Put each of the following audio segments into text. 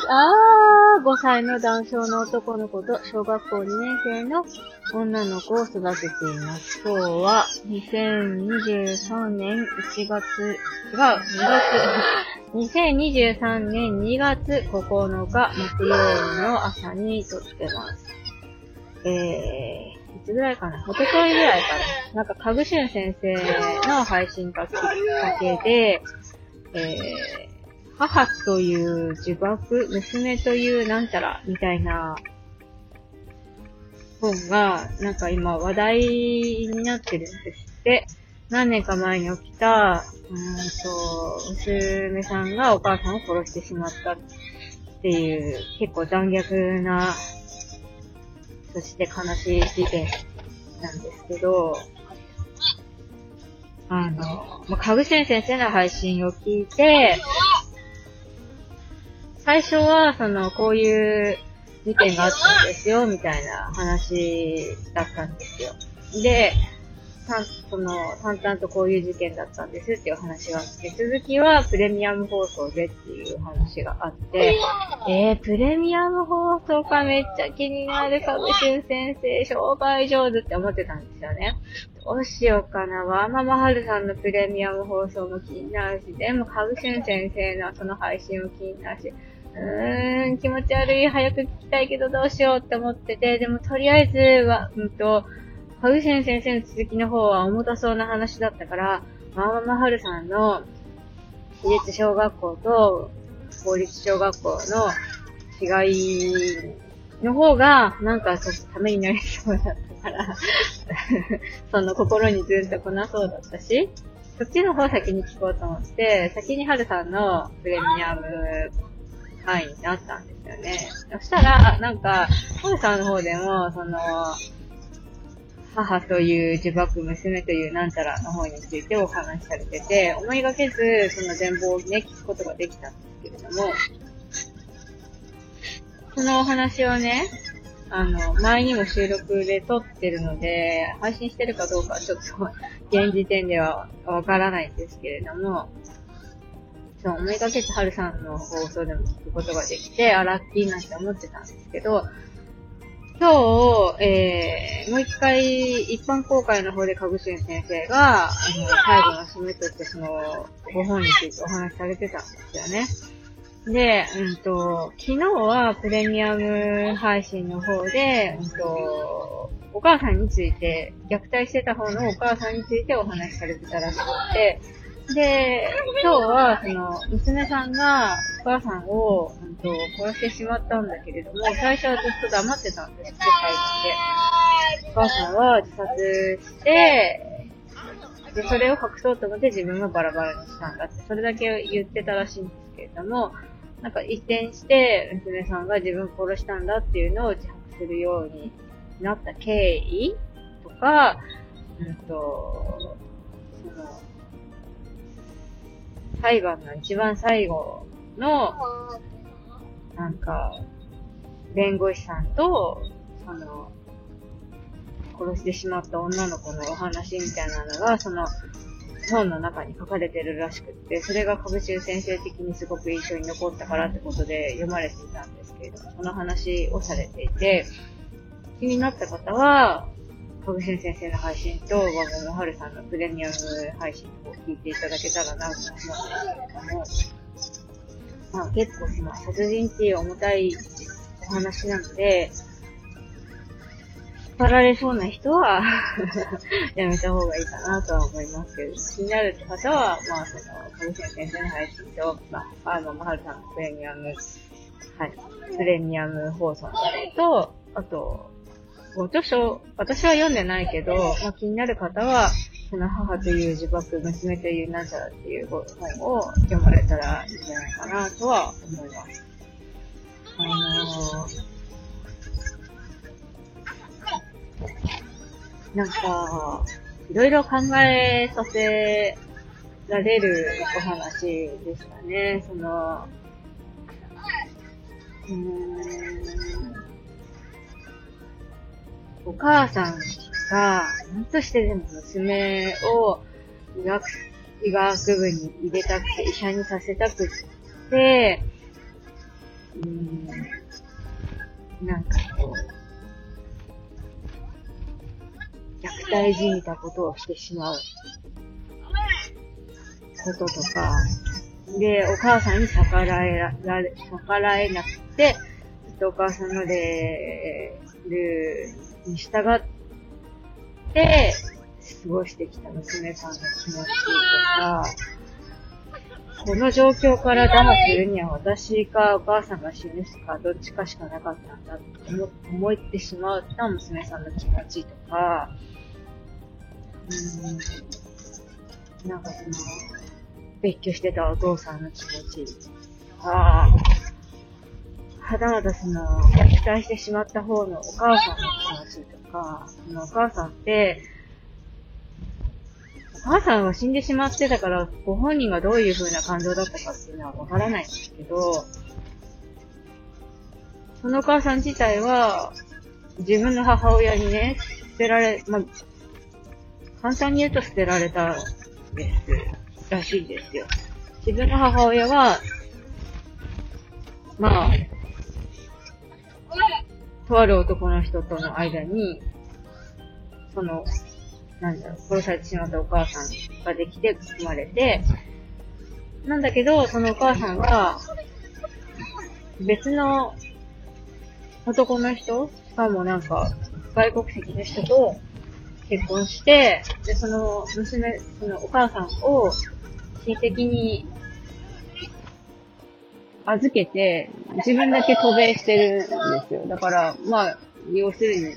す。あー、5歳の男性の男の子と小学校2年生の女の子を育てています。今日は2023年1月、違う、2月、2023年2月9日木曜日の朝に撮ってます。えー、いつぐらいかな？一昨日ぐらいかななんか、かぐしゅん先生の配信がきっかけで、えー、母という呪縛、娘というなんちゃら、みたいな本が、なんか今話題になってるんですって。何年か前に起きた、うんと、娘さんがお母さんを殺してしまったっていう、結構残虐な、そして悲しい事件なんですけど、あの、ま、かぐしん先生の配信を聞いて、最初は、その、こういう事件があったんですよ、みたいな話だったんですよ。で、たんその、淡々とこういう事件だったんですっていう話があって、続きはプレミアム放送でっていう話があって、えー、プレミアム放送かめっちゃ気になるかぐしゅん先生、商売上手って思ってたんですよね。どうしようかな。ワーママハルさんのプレミアム放送も気になるし、でもかぐしゅん先生のその配信も気になるし、うーん、気持ち悪い、早く聞きたいけどどうしようって思ってて、でもとりあえずは、うんと、かぐしゅん先生の続きの方は重たそうな話だったから、ワーママハルさんの私立小学校と公立小学校の違いの方が、なんかちょっとためになりそうだったから、その心にずっと来なそうだったし、そっちの方先に聞こうと思って、先にハルさんのプレミアム範囲になったんですよね。そしたら、なんか、ハルさんの方でも、その、母という呪縛、娘というなんちゃらの方についてお話しされてて、思いがけず、その全貌をね、聞くことができたんですけれども、そのお話をね、あの、前にも収録で撮ってるので、配信してるかどうかちょっと、現時点ではわからないんですけれども、そう、思いがけず春さんの放送でも聞くことができて、あ、ラッキーなんて思ってたんですけど、今日、えー、もう一回、一般公開の方でかぐしゅん先生が、あの、最後の締めとしてその、ご本についてお話しされてたんですよね。で、うんと、昨日はプレミアム配信の方で、うんと、お母さんについて、虐待してた方のお母さんについてお話しされてたらしくて、で、今日は、その、娘さんがお母さんを、うんと、殺してしまったんだけれども、最初はずっと黙ってたんですって、裁判で。お母さんは自殺して、で、それを隠そうと思って自分がバラバラにしたんだって、それだけ言ってたらしいんですけれども、なんか一転して、娘さんが自分を殺したんだっていうのを自白するようになった経緯とか、うんと、その、裁判の一番最後の、なんか、弁護士さんと、その、殺してしまった女の子のお話みたいなのが、その、本の中に書かれてるらしくって、それが株中先生的にすごく印象に残ったからってことで読まれていたんですけれども、その話をされていて、気になった方は、株中先生の配信と、ワゴモハルさんのプレミアム配信を聞いていただけたらなと思うんですけれども、まあ結構その殺人っていう重たいお話なので、引っ張られそうな人は やめた方がいいかなとは思いますけど、気になるって方は、まあその、かぶせ先生の配信と、まあ、あの、まはるさんのプレミアム、はい、プレミアム放送と、あと、ご著書、私は読んでないけど、まあ、気になる方は、その母という呪縛、娘というなんちゃらっていう本を読まれたらいいんじゃないかなとは思います。あのー、なんか、いろいろ考えさせられるお話でしたね。その、うーん、お母さんが、なんとしてでも娘を医学、医学部に入れたくて、医者にさせたくて、うん、なんかこう、虐待じみたことをしてしまうこととか、で、お母さんに逆らえられ、逆らえなくて、ずっとお母さんのレールに従って、過ごしてきた娘さんの気持ちとか、この状況から打破するには私かお母さんが死ぬしかどっちかしかなかったんだって思ってしまった娘さんの気持ちとか、うん、なんかその、別居してたお父さんの気持ちとか、はたまたその、期待してしまった方のお母さんの気持ちとか、そのお母さんって、お母さんは死んでしまってたから、ご本人がどういう風な感情だったかっていうのはわからないんですけど、そのお母さん自体は、自分の母親にね、捨てられ、まあ、簡単に言うと捨てられたです、らしいんですよ。自分の母親は、まあ、とある男の人との間に、その、なんだろう、殺されてしまったお母さんができて生まれて、なんだけど、そのお母さんが、別の男の人しかもなんか、外国籍の人と結婚して、で、その娘、そのお母さんを親戚に預けて、自分だけ渡米してるんですよ。だから、まあ、要するに、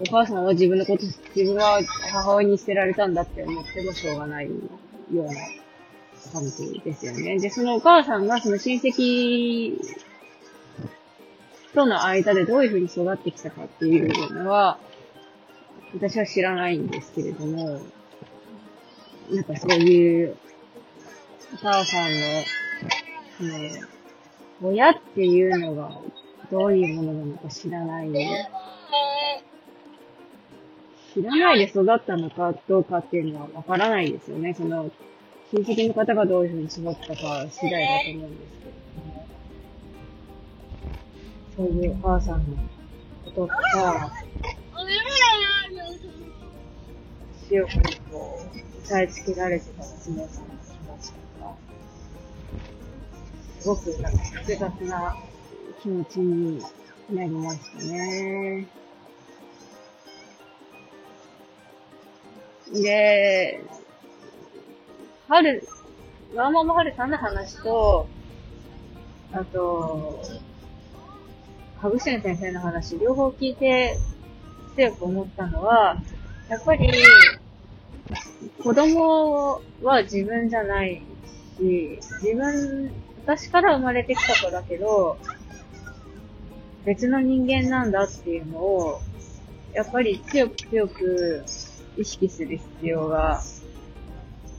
お母さんは自分のこと、自分は母親に捨てられたんだって思ってもしょうがないような感じですよね。で、そのお母さんがその親戚との間でどういうふうに育ってきたかっていうのは、私は知らないんですけれども、なんかそういう、お母さんの、その、親っていうのがどういうものなのか知らない。知らないで育ったのかどうかっていうのはわからないですよね。その、親戚の方がどういうふうに育ったか次第だと思うんですけれども。そういうお母さんのこととか、強くこう、伝え付けられてた娘さんすごくなんか複雑な気持ちになりましたね。で、春、ワーママ春さんの話と、あと、ハグシェン先生の話、両方聞いて強く思ったのは、やっぱり、子供は自分じゃないし、自分、私から生まれてきた子だけど、別の人間なんだっていうのを、やっぱり強く強く意識する必要が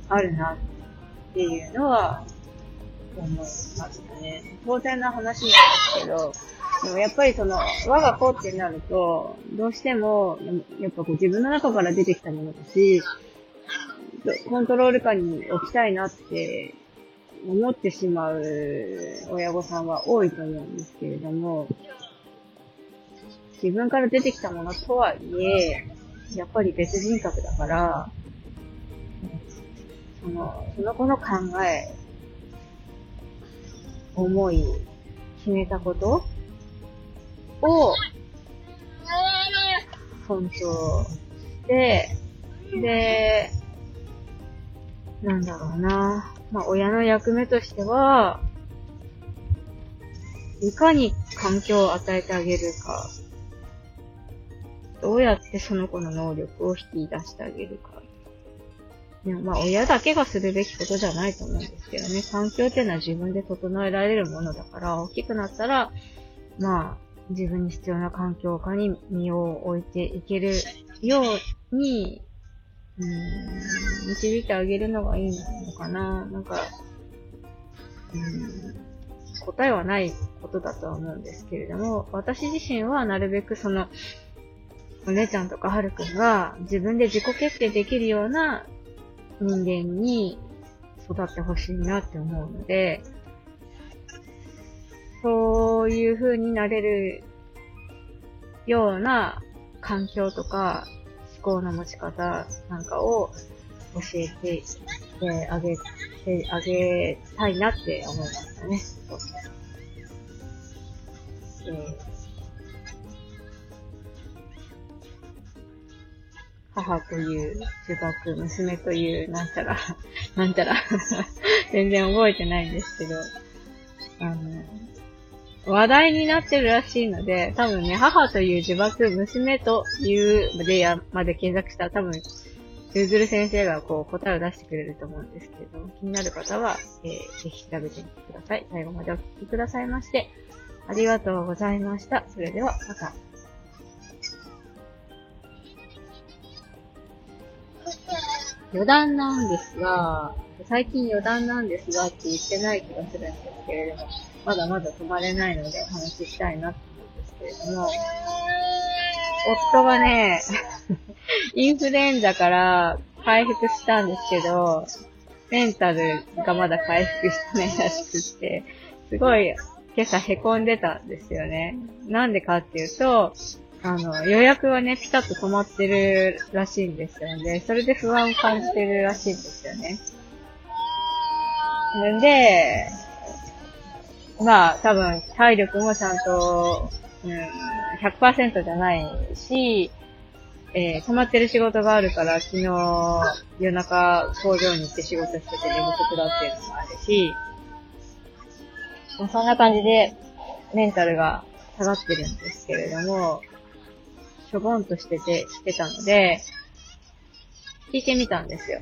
あるなっていうのは思いましたね。当然な話なんですけど、でもやっぱりその、我が子ってなると、どうしても、やっぱこう自分の中から出てきたものだし、コントロール下に置きたいなって思ってしまう親御さんは多いと思うんですけれども、自分から出てきたものとはいえ、やっぱり別人格だから、その、その子の考え、思い、決めたことを、尊重して、で、なんだろうな。まあ、親の役目としては、いかに環境を与えてあげるか。どうやってその子の能力を引き出してあげるか。でもまあ、親だけがするべきことじゃないと思うんですけどね。環境っていうのは自分で整えられるものだから、大きくなったら、まあ、自分に必要な環境下に身を置いていけるように、うん、導いてあげるのがいいのかな？なんか、うん、答えはないことだとは思うんですけれども、私自身はなるべくその、お姉ちゃんとかはるくんが自分で自己決定できるような人間に育ってほしいなって思うので、そういう風になれるような環境とか考の持ち方なんかを教えてあげてあげたいなって思いましたね。えー母という中学、娘というなんちゃら、なんちゃら 全然覚えてないんですけど、あの、話題になってるらしいので、多分ね、母という呪縛、娘というでやまで検索したら多分、Google 先生がこう答えを出してくれると思うんですけれども、気になる方は、えー、ぜひ調べてみてください。最後までお聴きくださいまして、ありがとうございました。それでは、また。余談なんですが、最近余談なんですがって言ってない気がするんですけれども、まだまだ止まれないのでお話ししたいなって思うんですけれども、夫がね、インフルエンザから回復したんですけど、メンタルがまだ回復してないらしくて、すごい今朝凹んでたんですよね。なんでかっていうと、あの、予約はね、ピタッと止まってるらしいんですよね。それで不安を感じてるらしいんですよね。んで、まあ、多分、体力もちゃんと、うん、100%じゃないし、えー、止まってる仕事があるから、昨日、夜中工場に行って仕事してて寝不足だっていうのもあるし、まあ、そんな感じで、メンタルが下がってるんですけれども、しょぼんとしてて、してたので、聞いてみたんですよ。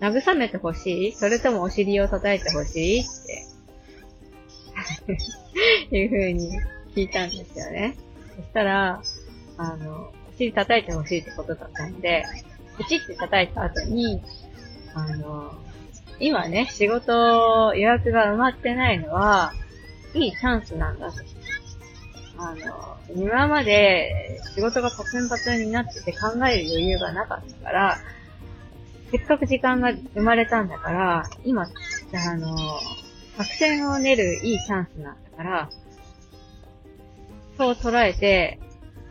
慰めてほしい？それともお尻を叩いてほしい？って。いう風に聞いたんですよね。そしたら、あの、お尻叩いてほしいってことだったんで、プチって叩いた後に、あの、今ね、仕事予約が埋まってないのは、いいチャンスなんだと。あの、今まで仕事がパツンパツンになってて考える余裕がなかったから、せっかく時間が生まれたんだから、今、あの、作戦を練るいいチャンスなんだから、そう捉えて、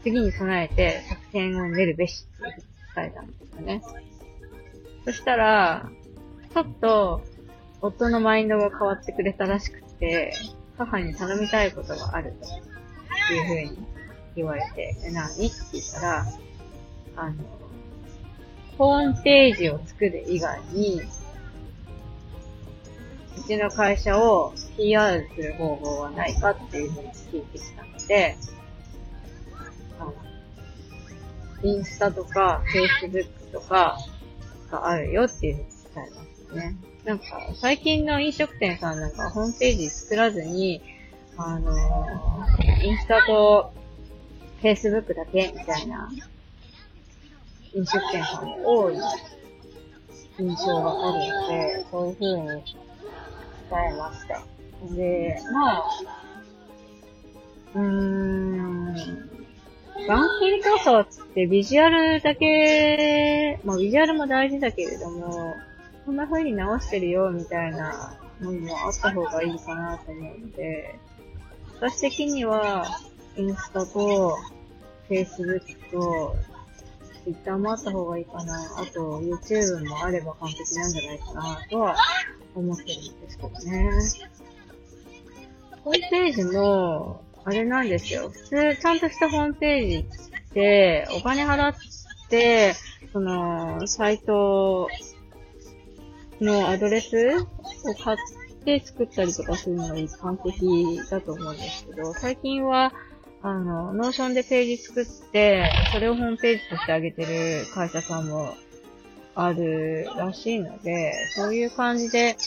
次に備えて作戦を練るべしって伝えたんですよね。そしたら、ちょっと、夫のマインドが変わってくれたらしくて、母に頼みたいことがあると。いうふうに言われて、何？って言ったら、あの、ホームページを作る以外に、うちの会社を PR する方法はないかっていうふうに聞いてきたので、あの、インスタとか、Facebook とかがあるよっていうふうに伝えますね。なんか、最近の飲食店さんなんかホームページ作らずに、あの、インスタとフェイスブックだけみたいな飲食店さんも多い印象があるので、そういう風に伝えました。で、まあ、うーん、眼球塗装ってビジュアルだけ、まあビジュアルも大事だけれども、こんな風に直してるよみたいなのもあった方がいいかなと思うので、私的には、インスタと、フェイスブックと、ツイッターもあった方がいいかな。あと、YouTube もあれば完璧なんじゃないかな、とは思ってるんですけどね。ホームページも、あれなんですよ。普通、ちゃんとしたホームページって、お金払って、その、サイトのアドレスを買って作ったりとかするのが一般的だと思うんですけど、最近は、あの、 Notion でページ作って、それをホームページとしてあげてる会社さんもあるらしいので、そういう感じで、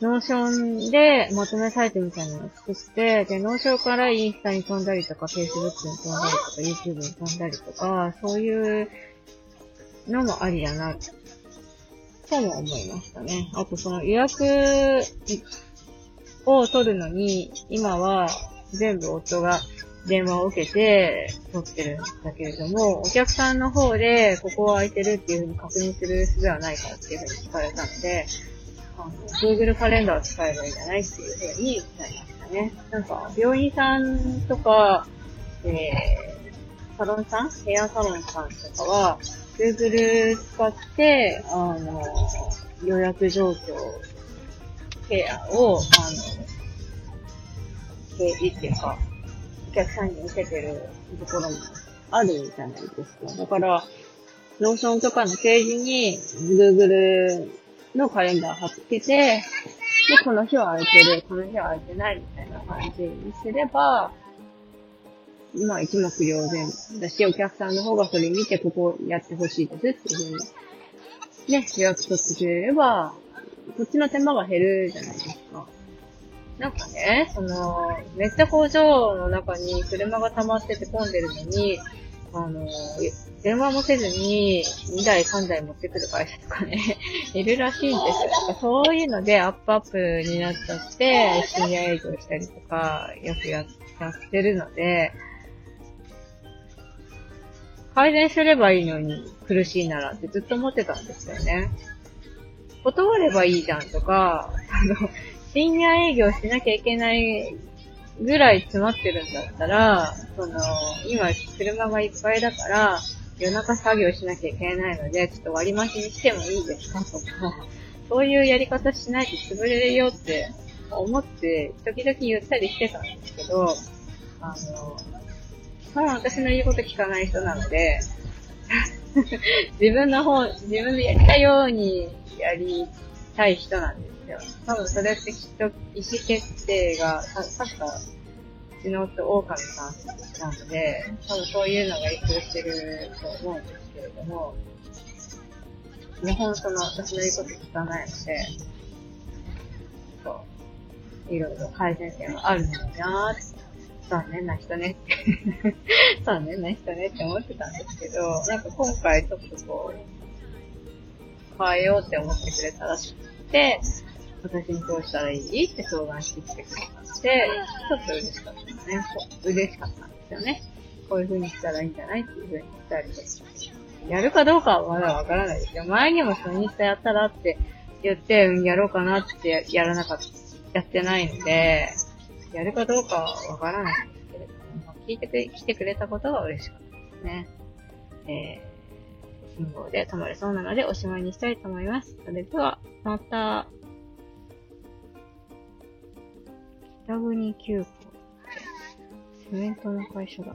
Notion でまとめサイトみたいなのを作って、で、 Notion からインスタに飛んだりとか、フェイスブックに飛んだりとか、YouTube に飛んだりとか、そういうのもありだなとも思いましたね。あとその予約を取るのに、今は全部夫が電話を受けて取ってるんだけれども、お客さんの方でここは空いてるっていうふうに確認する術はないかっていうふうに聞かれたので、あの、Google カレンダーを使えばいいんじゃないっていうふうになりましたね。なんか、病院さんとか、えー、サロンさん？ヘアサロンさんとかは、Google 使って、あの、予約状況、ケアを、あの、掲示っていうか、お客さんに見せてるところもあるじゃないですか。だから、ローションとかのページに Google のカレンダー貼っつけて、で、この日は空いてる、この日は空いてないみたいな感じにすれば、まあ一目瞭然だし、お客さんの方がそれ見てここやってほしいですっていうふうに、ね、予約取ってくれれば、こっちの手間が減るじゃないですか。なんかね、その、めっちゃ工場の中に車が溜まってて混んでるのに、あの、電話もせずに2台3台持ってくる会社とかね、いるらしいんですよ。そういうのでアップアップになっちゃって、深夜営業したりとか、よくやってるので、改善すればいいのに苦しいならってずっと思ってたんですよね。断ればいいじゃんとか、あの、深夜営業しなきゃいけないぐらい詰まってるんだったら、その、今車がいっぱいだから、夜中作業しなきゃいけないので、ちょっと割増しにしてもいいですか？とか、そういうやり方しないと潰れるよって思って、時々言ったりしてたんですけど、あの、多分私の言うこと聞かない人なので、自分の方、自分でやりたいようにやりたい人なんです。よ。多分それってきっと意思決定が、確か、うちの夫、狼さんなので、多分そういうのが影響してると思うんですけれども、日本その私の言うこと聞かないので、そう、いろいろ改善点はあるのになーって残念な人ねって 残念な人ねって思ってたんですけど、なんか今回ちょっとこう、変えようって思ってくれたらしくて、私にどうしたらいい？って相談してきてくれたので、ちょっと嬉しかったですね。嬉しかったんですよね。こういう風にしたらいいんじゃないっていう風に言ったりとか。やるかどうかはまだわからないですよ。前にも初日やったらって言って、やろうかなってやらなかった、やってないので、やるかどうかはわからないんですけれども、聞いてくれ、来てくれたことが嬉しかったですね。えー、信号で止まれそうなのでおしまいにしたいと思います。それでは、また、北国急行。セメントの会社だ。